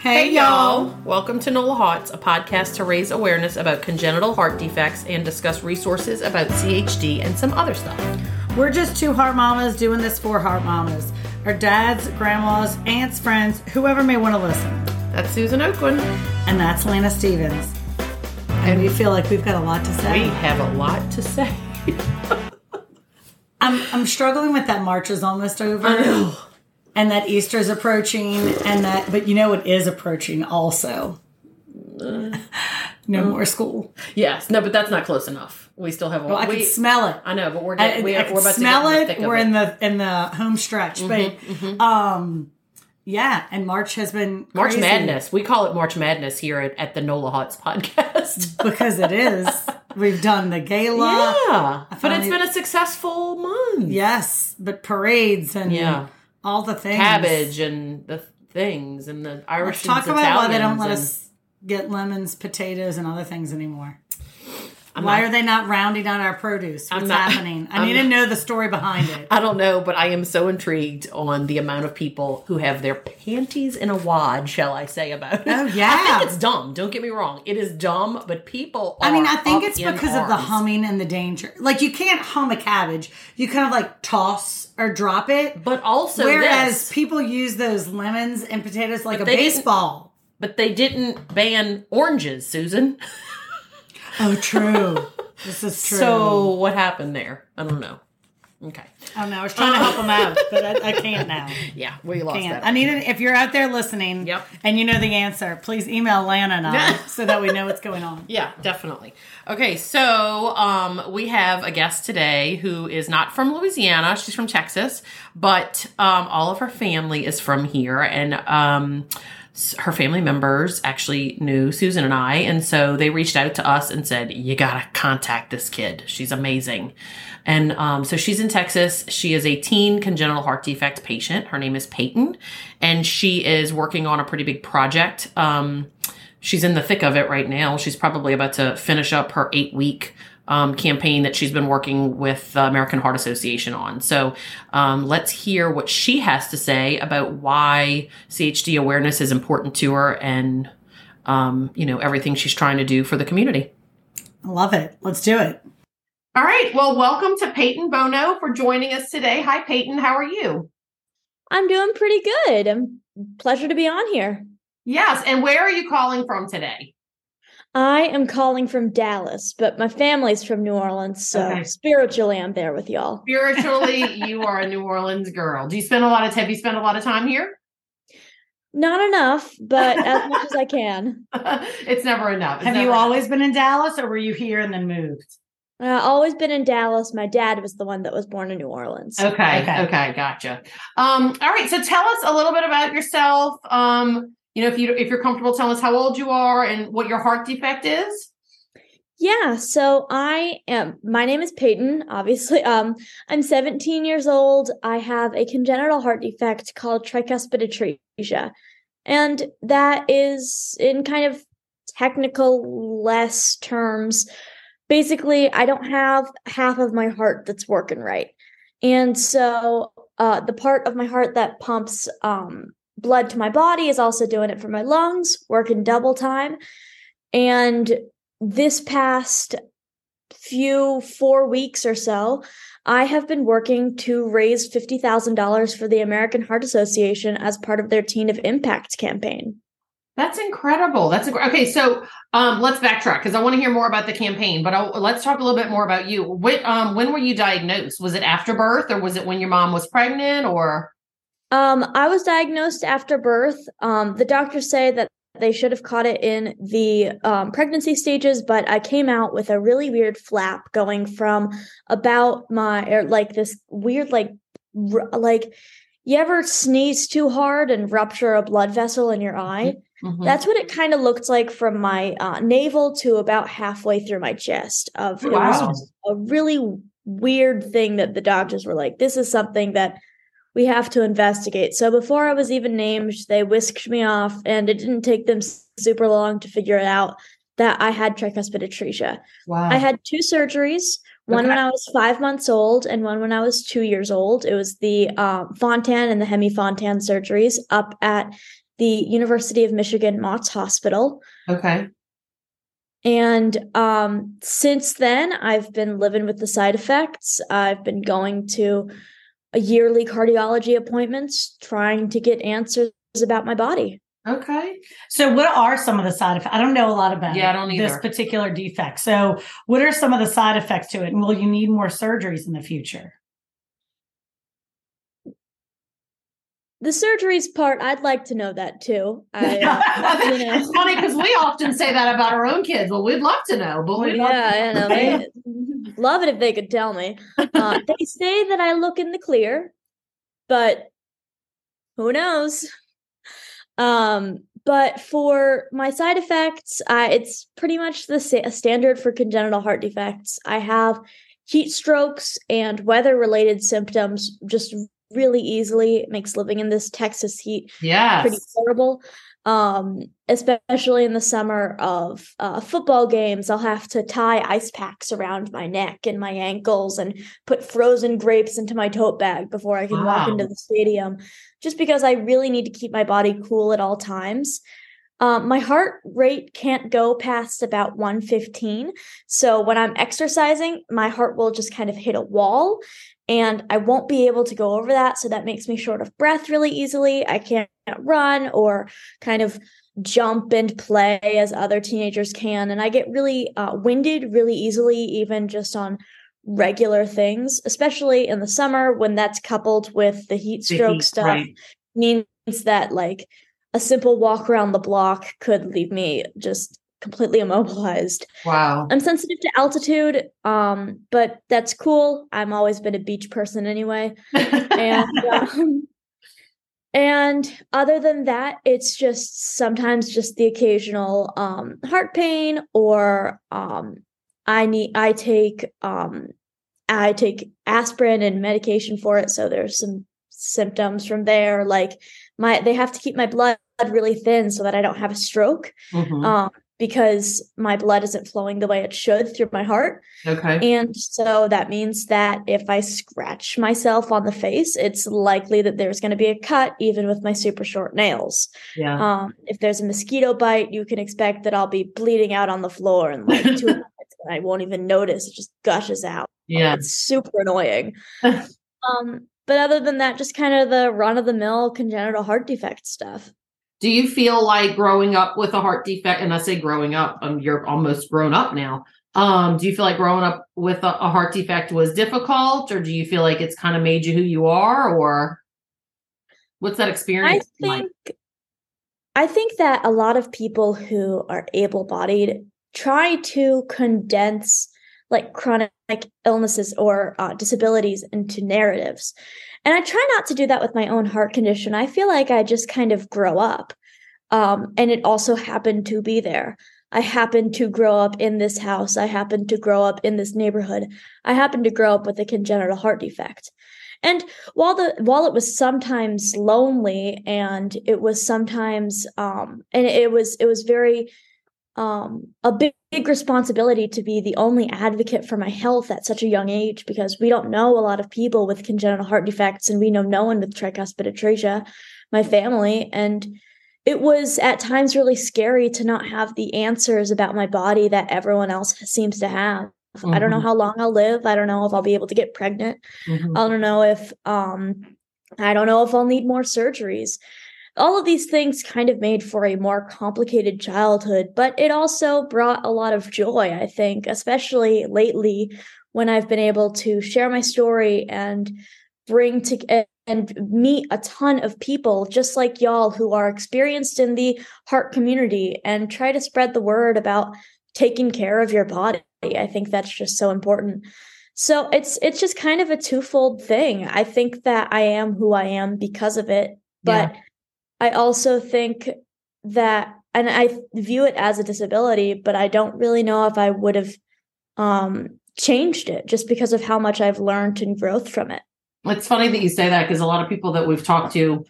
Hey, y'all. Welcome to NOLA Hots, a podcast to raise awareness about congenital heart defects and discuss resources about CHD and some other stuff. We're just two heart mamas doing this for heart mamas. Our dads, grandmas, aunts, friends, whoever may want to listen. That's Susan Oakland. And that's Lana Stevens. And we feel like we've got a lot to say. We have a lot to say. I'm, I'm struggling with that March is almost over. I know. And that Easter's approaching, and that, but you know it is approaching also. no more school. Yes, no, but that's not close enough. We still have. A, Well, I we, can smell it. I know, but we're I, getting, we, I are can we're about smell to in it. the We're of in. Mm-hmm, the in the home stretch, but um, yeah. And March has been March crazy Madness. We call it March Madness here at, at the NOLA Hots podcast. because it is. We've done the gala, yeah, but it's been a successful month. yes, but parades and Yeah. All the things. Cabbage and the things and the Irish Let's talk about why they don't let us get lemons, potatoes, and other things anymore. I'm why not- are they not rounding out our produce? What's not- happening? I I'm need to know the story behind it. I don't know, but I am so intrigued on the amount of people who have their panties in a wad, shall I say, about it. Oh, yeah. I think it's dumb. Don't get me wrong. It is dumb, but people I mean, I think it's because of the humming and the danger. Like you can't hum a cabbage. You kind of like toss or drop it. But also Whereas this, people use those lemons and potatoes like a baseball. but they didn't ban oranges, Susan. Oh, true. this is true. So what happened there? I don't know. Okay. I don't know. I was trying to help them out, but I, I can't now. Yeah, we lost Can't. that. I need it. If you're out there listening, Yep. and you know the answer, please email Lana and I so that we know what's going on. Yeah, definitely. Okay, so um, we have a guest today who is not from Louisiana. She's from Texas, but um, all of her family is from here, and um, her family members actually knew Susan and I, and so they reached out to us and said, "You gotta contact this kid. She's amazing." And um, so she's in Texas. She is a teen congenital heart defect patient. Her name is Peyton, and she is working on a pretty big project. Um, she's in the thick of it right now. She's probably about to finish up her eight week um, campaign that she's been working with the American Heart Association on. So um, let's hear what she has to say about why CHD awareness is important to her and um, you know everything she's trying to do for the community. I love it. Let's do it. All right. Well, welcome to Peyton Bono for joining us today. Hi, Peyton. How are you? I'm doing pretty good. I'm pleasure to be on here. Yes. And where are you calling from today? I am calling from Dallas, but my family's from New Orleans, so Okay. spiritually I'm there with y'all. Spiritually, you are a New Orleans girl. Do you spend a lot of have you spent a lot of time here? Not enough, but as much as I can. it's never enough. It's Have you never- always been in Dallas, or were you here and then moved? Uh, always been in Dallas. My dad was the one that was born in New Orleans. Okay, Okay. okay, gotcha. Um, all right, so tell us a little bit about yourself. Um, you know, if you if you're comfortable telling us how old you are and what your heart defect is. Yeah, so I am my name is Peyton, obviously. Um I'm 17 years old. I have a congenital heart defect called tricuspid atresia. And that is in kind of technical less terms. Basically, I don't have half of my heart that's working right. And so uh the part of my heart that pumps um blood to my body is also doing it for my lungs, working double time. And this past few four weeks or so, I have been working to raise $50,000 for the American Heart Association as part of their Teen of Impact campaign. That's incredible. That's incre- okay. So um, let's backtrack because I want to hear more about the campaign. But i let's talk a little bit more about you. When, um, when were you diagnosed? Was it after birth, or was it when your mom was pregnant, or Um, I was diagnosed after birth. Um, the doctors say that they should have caught it in the um, pregnancy stages, but I came out with a really weird flap going from about my or like this weird like r- like you ever sneeze too hard and rupture a blood vessel in your eye? Mhm. That's what it kind of looked like from my uh, navel to about halfway through my chest. Of it was Wow. a really weird thing that the doctors were like, "This is something that we have to investigate." So before I was even named, they whisked me off, and it didn't take them super long to figure it out that I had tricuspid atresia. wow. I had two surgeries. One when I was five months old, and one when I was two years old. It was the um, Fontan and the Hemi Fontan surgeries up at the University of Michigan Mott's Hospital. Okay. And um, since then, I've been living with the side effects. I've been going to yearly cardiology appointments, trying to get answers about my body. Okay. So, what are some of the side effects? I don't know a lot about Yeah, I don't this particular defect. So, what are some of the side effects to it? And will you need more surgeries in the future? The surgeries part, I'd like to know that too. I, you know. it's funny because we often say that about our own kids. Well, we'd love to know, but we yeah, I know. Love it if they could tell me. Uh, they say that I look in the clear, but who knows? Um, but for my side effects, uh, it's pretty much the sa- standard for congenital heart defects. I have heat strokes and weather related symptoms just really easily. It makes living in this Texas heat yes. pretty horrible. Um, especially in the summer of uh, football games, I'll have to tie ice packs around my neck and my ankles and put frozen grapes into my tote bag before I can walk into the stadium, just because I really need to keep my body cool at all times. Um, my heart rate can't go past about 115. So when I'm exercising, my heart will just kind of hit a wall and I won't be able to go over that. So that makes me short of breath really easily. I can't run or kind of jump and play as other teenagers can. And I get really uh, winded really easily, even just on regular things, especially in the summer when that's coupled with the heat The stroke heat, stuff right. means that like a simple walk around the block could leave me just completely immobilized. Wow. I'm sensitive to altitude, um, but that's cool. I've always been a beach person anyway. And um, and other than that, it's just sometimes just the occasional um, heart pain or um, I need I take um, I take aspirin and medication for it. So there's some symptoms from there. Like my they have to keep my blood really thin so that I don't have a stroke Mhm. um, because my blood isn't flowing the way it should through my heart. okay. And so that means that if I scratch myself on the face, it's likely that there's going to be a cut, even with my super short nails. Yeah. Um, if there's a mosquito bite, you can expect that I'll be bleeding out on the floor in like two minutes. And I won't even notice; it just gushes out. Yeah. It's super annoying. um, but other than that, just kind of the run of the mill congenital heart defect stuff. Do you feel like growing up with a heart defect, and I say growing up, um, you're almost grown up now. Um, do you feel like growing up with a, a heart defect was difficult, or do you feel like it's kind of made you who you are, or what's that I experience like? think I think that a lot of people who are able-bodied try to condense like chronic illnesses or uh, disabilities into narratives. And I try not to do that with my own heart condition. I feel like I just kind of grow up. Um, and it also happened to be there. I happened to grow up in this house. I happened to grow up in this neighborhood. I happened to grow up with a congenital heart defect. And while the while it was sometimes lonely and it was sometimes um and it was it was very um a big, big responsibility to be the only advocate for my health at such a young age because we don't know a lot of people with congenital heart defects and we know no one with tricuspid atresia my family and it was at times really scary to not have the answers about my body that everyone else seems to have i don't know Mhm. how long i'll live i don't know if i'll be able to get pregnant Mhm. I don't know if um I don't know if I'll need more surgeries. All of these things kind of made for a more complicated childhood, but it also brought a lot of joy, I think, especially lately when I've been able to share my story and bring to and meet a ton of people just like y'all who are experienced in the heart community and try to spread the word about taking care of your body. I think that's just so important. So it's it's just kind of a twofold thing. I think that I am who I am because of it, but I also think that and I view it as a disability, but I don't really know if I would have um changed it just because of how much I've learned and growth from it. It's funny that you say that because a lot of people that we've talked to,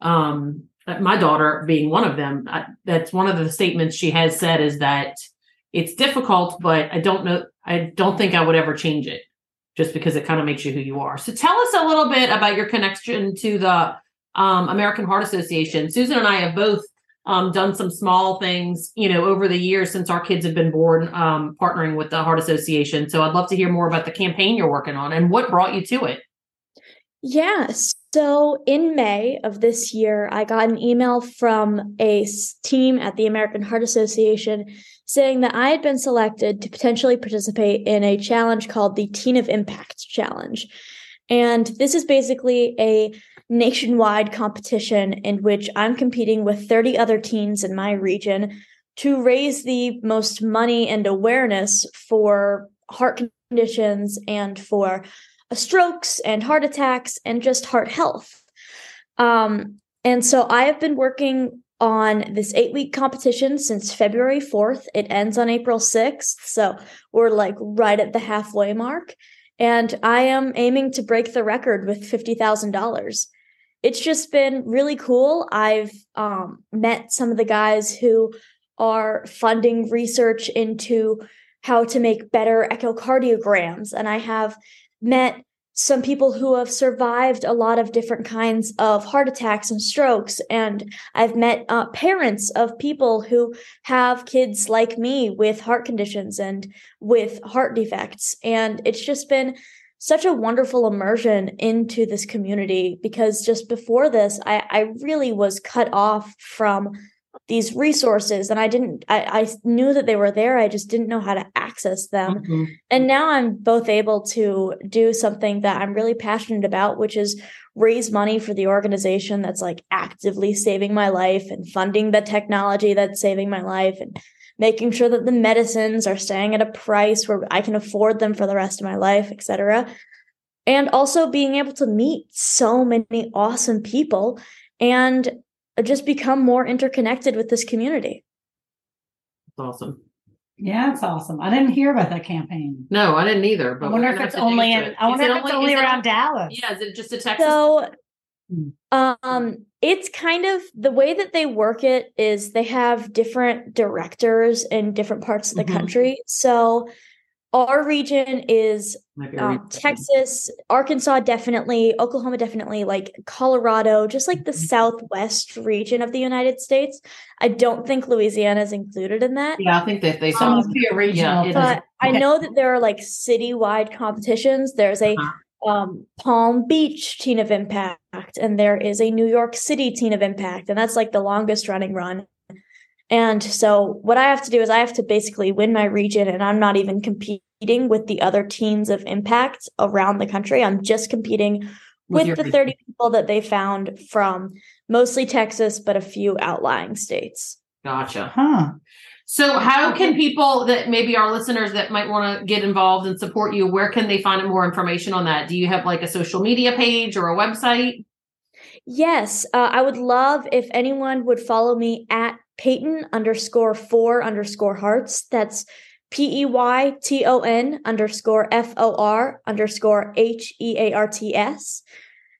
um, my daughter being one of them, I, that's one of the statements she has said is that it's difficult, but I don't know, I don't think I would ever change it just because it kind of makes you who you are. So tell us a little bit about your connection to the um, American Heart Association. Susan and I have both um, done some small things, you know, over the years since our kids have been born, um, partnering with the Heart Association. So I'd love to hear more about the campaign you're working on and what brought you to it. Yeah. So in May of this year, I got an email from a team at the American Heart Association saying that I had been selected to potentially participate in a challenge called the Teen of Impact Challenge. And this is basically a nationwide competition in which I'm competing with 30 other teens in my region to raise the most money and awareness for heart conditions and for uh, strokes and heart attacks and just heart health. Um, and so I have been working on this eight week competition since February 4th. It ends on April 6th. So we're like right at the halfway mark. And I am aiming to break the record with $50,000. It's just been really cool. I've um, met some of the guys who are funding research into how to make better echocardiograms. And I have met some people who have survived a lot of different kinds of heart attacks and strokes. And I've met uh, parents of people who have kids like me with heart conditions and with heart defects. And it's just been such a wonderful immersion into this community because just before this, I, I really was cut off from these resources and i didn't I, I knew that they were there i just didn't know how to access them mm-hmm. and now i'm both able to do something that i'm really passionate about which is raise money for the organization that's like actively saving my life and funding the technology that's saving my life and making sure that the medicines are staying at a price where i can afford them for the rest of my life etc and also being able to meet so many awesome people and just become more interconnected with this community. It's awesome. Yeah, it's awesome. I didn't hear about that campaign. No, I didn't either. But I wonder if it's only in. It. I wonder if it's only, around it, Dallas. Yeah, is it just a Texas? So. Um, it's kind of the way that they work it is they have different directors in different parts of the mm-hmm. country. So, our region is um, Texas, Arkansas, definitely, Oklahoma, definitely, like Colorado, just like the mm-hmm. southwest region of the United States. I don't think Louisiana is included in that. Yeah, I think that they so must be a regional. Yeah, but okay. I know that there are like citywide competitions. There's a uh-huh. Um, Palm Beach Teen of Impact, and there is a New York City Teen of Impact, and that's like the longest running run. And so what I have to do is I have to basically win my region and I'm not even competing with the other teams of impact around the country. I'm just competing with, with the 30 people that they found from mostly Texas, but a few outlying states. Gotcha. Huh. So how can people that maybe our listeners that might want to get involved and support you, where can they find more information on that? Do you have like a social media page or a website? Yes, uh, I would love if anyone would follow me at Peyton underscore four underscore hearts. That's P E Y T O N underscore F O R underscore H E A R T S.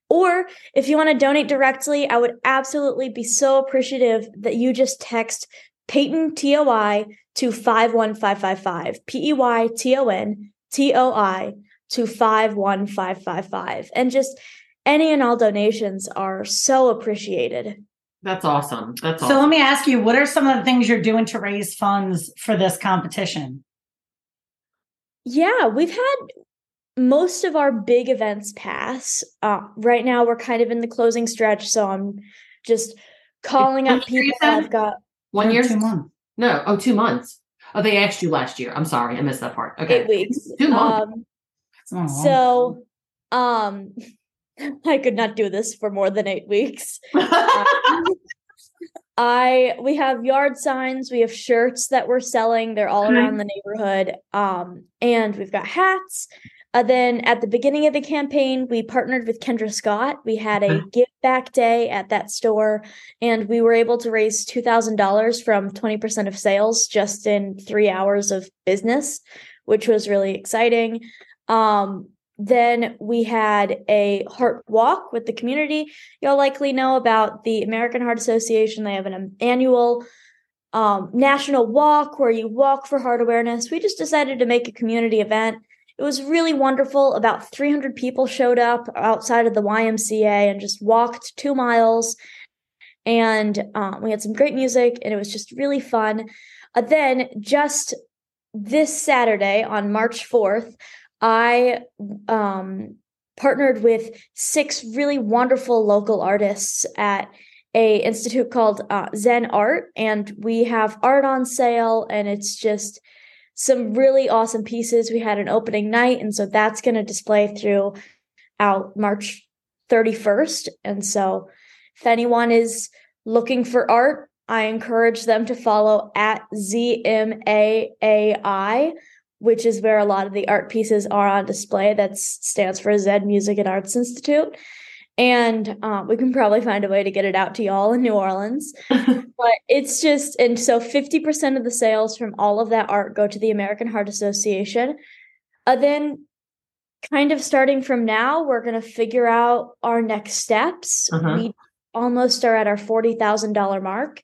Or if you want to donate directly, I would absolutely be so appreciative that you just text Peyton T O I to 51555. P E Y T O N T O I to 51555. And just any and all donations are so appreciated. That's awesome. That's awesome. So let me ask you, what are some of the things you're doing to raise funds for this competition? Yeah, we've had most of our big events pass. Uh, right now, we're kind of in the closing stretch, so I'm just calling up people. I've got one year, two months. No, oh, two months. Oh, they asked you last year. I'm sorry, I missed that part. Okay, eight weeks. Two months. Um, so, um, I could not do this for more than eight weeks. I we have yard signs, we have shirts that we're selling. They're all around the neighborhood. Um, and we've got hats. Uh, then at the beginning of the campaign, we partnered with Kendra Scott. We had a give back day at that store, and we were able to raise two thousand dollars from twenty percent of sales just in three hours of business, which was really exciting. Um, then we had a heart walk with the community. You'll likely know about the American Heart Association. They have an annual um, national walk where you walk for heart awareness. We just decided to make a community event it was really wonderful. About 300 people showed up outside of the YMCA and just walked two miles. And um, we had some great music, and it was just really fun. Uh, then, just this Saturday on March 4th, I um, partnered with six really wonderful local artists at a institute called uh, Zen Art, and we have art on sale, and it's just some really awesome pieces. We had an opening night, and so that's going to display through out March 31st. And so, if anyone is looking for art, I encourage them to follow at ZMAAI, which is where a lot of the art pieces are on display. That stands for Zed Music and Arts Institute and um, we can probably find a way to get it out to y'all in New Orleans. but it's just, and so 50% of the sales from all of that art go to the American Heart Association. Uh, then, kind of starting from now, we're going to figure out our next steps. Uh-huh. We almost are at our $40,000 mark.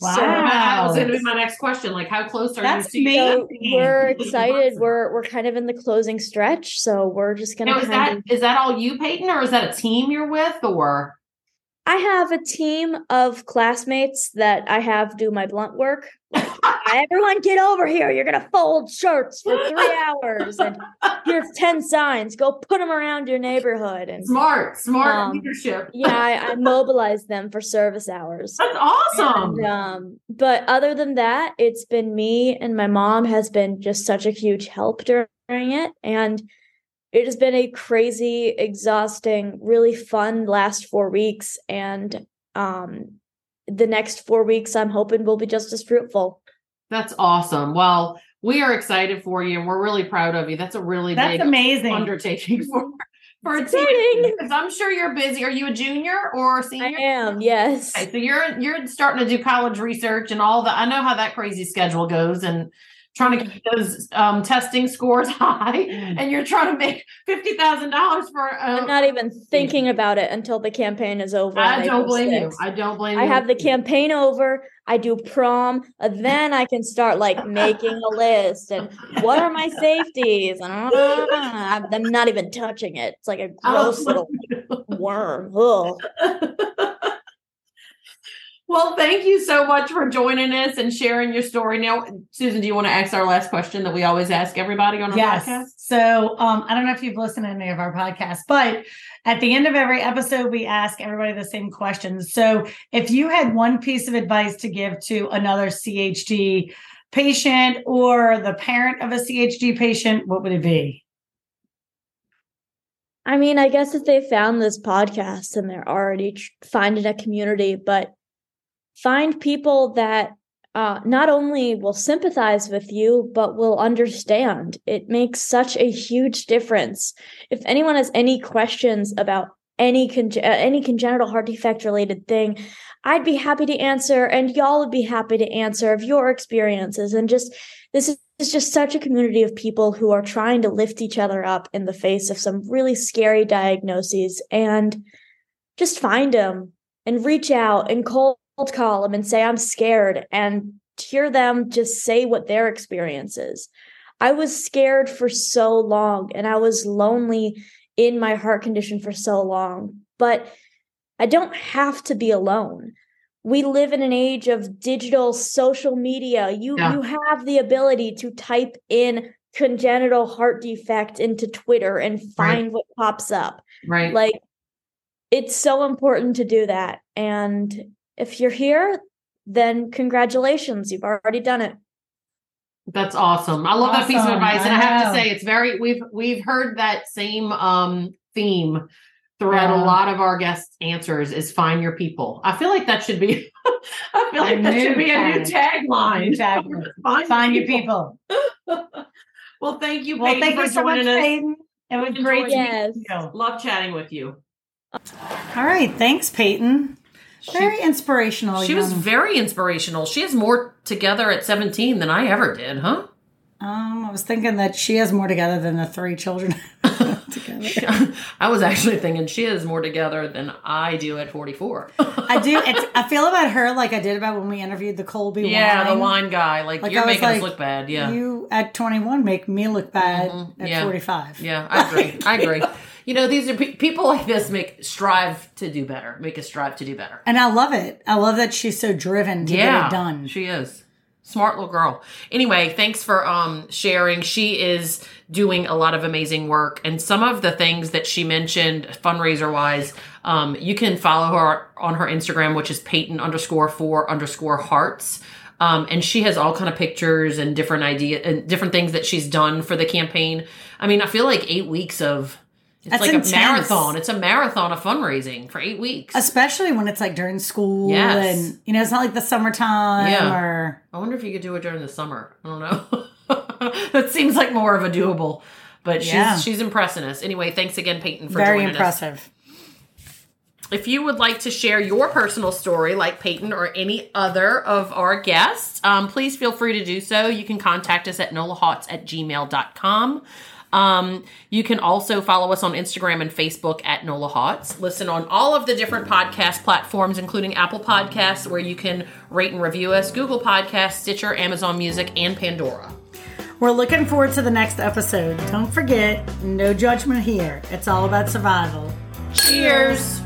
Wow. So, that was going to be my next question. Like, how close are That's you? To so we're excited. We're we're kind of in the closing stretch, so we're just going to. Is that of, is that all you, Peyton, or is that a team you're with, or? I have a team of classmates that I have do my blunt work. Everyone get over here. You're going to fold shirts for three hours. And here's 10 signs. Go put them around your neighborhood. And Smart, smart um, leadership. yeah, I, I mobilize them for service hours. That's awesome. And, um, but other than that, it's been me and my mom has been just such a huge help during it. And it has been a crazy, exhausting, really fun last four weeks. And um, the next four weeks, I'm hoping will be just as fruitful. That's awesome. Well, we are excited for you and we're really proud of you. That's a really That's big amazing undertaking for for a team. Because I'm sure you're busy. Are you a junior or a senior? I am, yes. Okay, so you're you're starting to do college research and all that. I know how that crazy schedule goes and trying to get those um, testing scores high, mm. and you're trying to make fifty thousand dollars for. Uh, I'm not even thinking about it until the campaign is over. I don't blame you. I don't blame I you. I have the campaign over. I do prom, then I can start like making a list and what are my safeties, and uh, I'm not even touching it. It's like a gross oh. little worm. Well, thank you so much for joining us and sharing your story. Now, Susan, do you want to ask our last question that we always ask everybody on our yes. podcast? So, um, I don't know if you've listened to any of our podcasts, but at the end of every episode, we ask everybody the same questions. So, if you had one piece of advice to give to another CHD patient or the parent of a CHD patient, what would it be? I mean, I guess if they found this podcast and they're already finding a community, but find people that uh, not only will sympathize with you, but will understand. It makes such a huge difference. If anyone has any questions about any uh, any congenital heart defect related thing, I'd be happy to answer, and y'all would be happy to answer of your experiences. And just this is just such a community of people who are trying to lift each other up in the face of some really scary diagnoses, and just find them and reach out and call call them and say, I'm scared, and hear them just say what their experience is. I was scared for so long and I was lonely in my heart condition for so long, but I don't have to be alone. We live in an age of digital social media. You yeah. you have the ability to type in congenital heart defect into Twitter and find right. what pops up. Right. Like it's so important to do that. And if you're here, then congratulations, you've already done it. That's awesome. I love awesome. that piece of advice. And I, I have to say it's very we've we've heard that same um theme throughout yeah. a lot of our guests' answers is find your people. I feel like that should be I feel like a that should be tag. a new tagline. tagline. find, find your people. well, thank you, well, Peyton, thank for you so joining much, us. Peyton. It was great. Yes. Love chatting with you. All right. Thanks, Peyton. Very she, inspirational. She young. was very inspirational. She has more together at 17 than I ever did, huh? Um, I was thinking that she has more together than the three children. together. I was actually thinking she has more together than I do at 44. I do. It's, I feel about her like I did about when we interviewed the Colby. yeah, wine. the wine guy. Like, Like, you're making us look bad. Yeah. You at 21 make me look bad at Mm-hmm. yeah. 45. Yeah, I agree. I agree. You know, these are pe- people like this make strive to do better, make us strive to do better. And I love it. I love that she's so driven to yeah, get it done. She is smart little girl. Anyway, thanks for um sharing. She is doing a lot of amazing work, and some of the things that she mentioned fundraiser wise, um, you can follow her on her Instagram, which is Peyton underscore four underscore hearts. Um, and she has all kind of pictures and different idea and different things that she's done for the campaign. I mean, I feel like eight weeks of it's That's like intense. a marathon. It's a marathon of fundraising for eight weeks. Especially when it's like during school Yes. and, you know, it's not like the summertime Yeah. or. I wonder if you could do it during the summer. I don't know. that seems like more of a doable. But she's Yeah. she's impressing us. Anyway, thanks again, Peyton, for Very joining us. impressive. If you would like to share your personal story, like Peyton or any other of our guests, um, please feel free to do so. You can contact us at nolahots at gmail.com. Um, you can also follow us on Instagram and Facebook at Nola Hots. Listen on all of the different podcast platforms, including Apple Podcasts, where you can rate and review us, Google Podcasts, Stitcher, Amazon Music, and Pandora. We're looking forward to the next episode. Don't forget, no judgment here. It's all about survival. Cheers.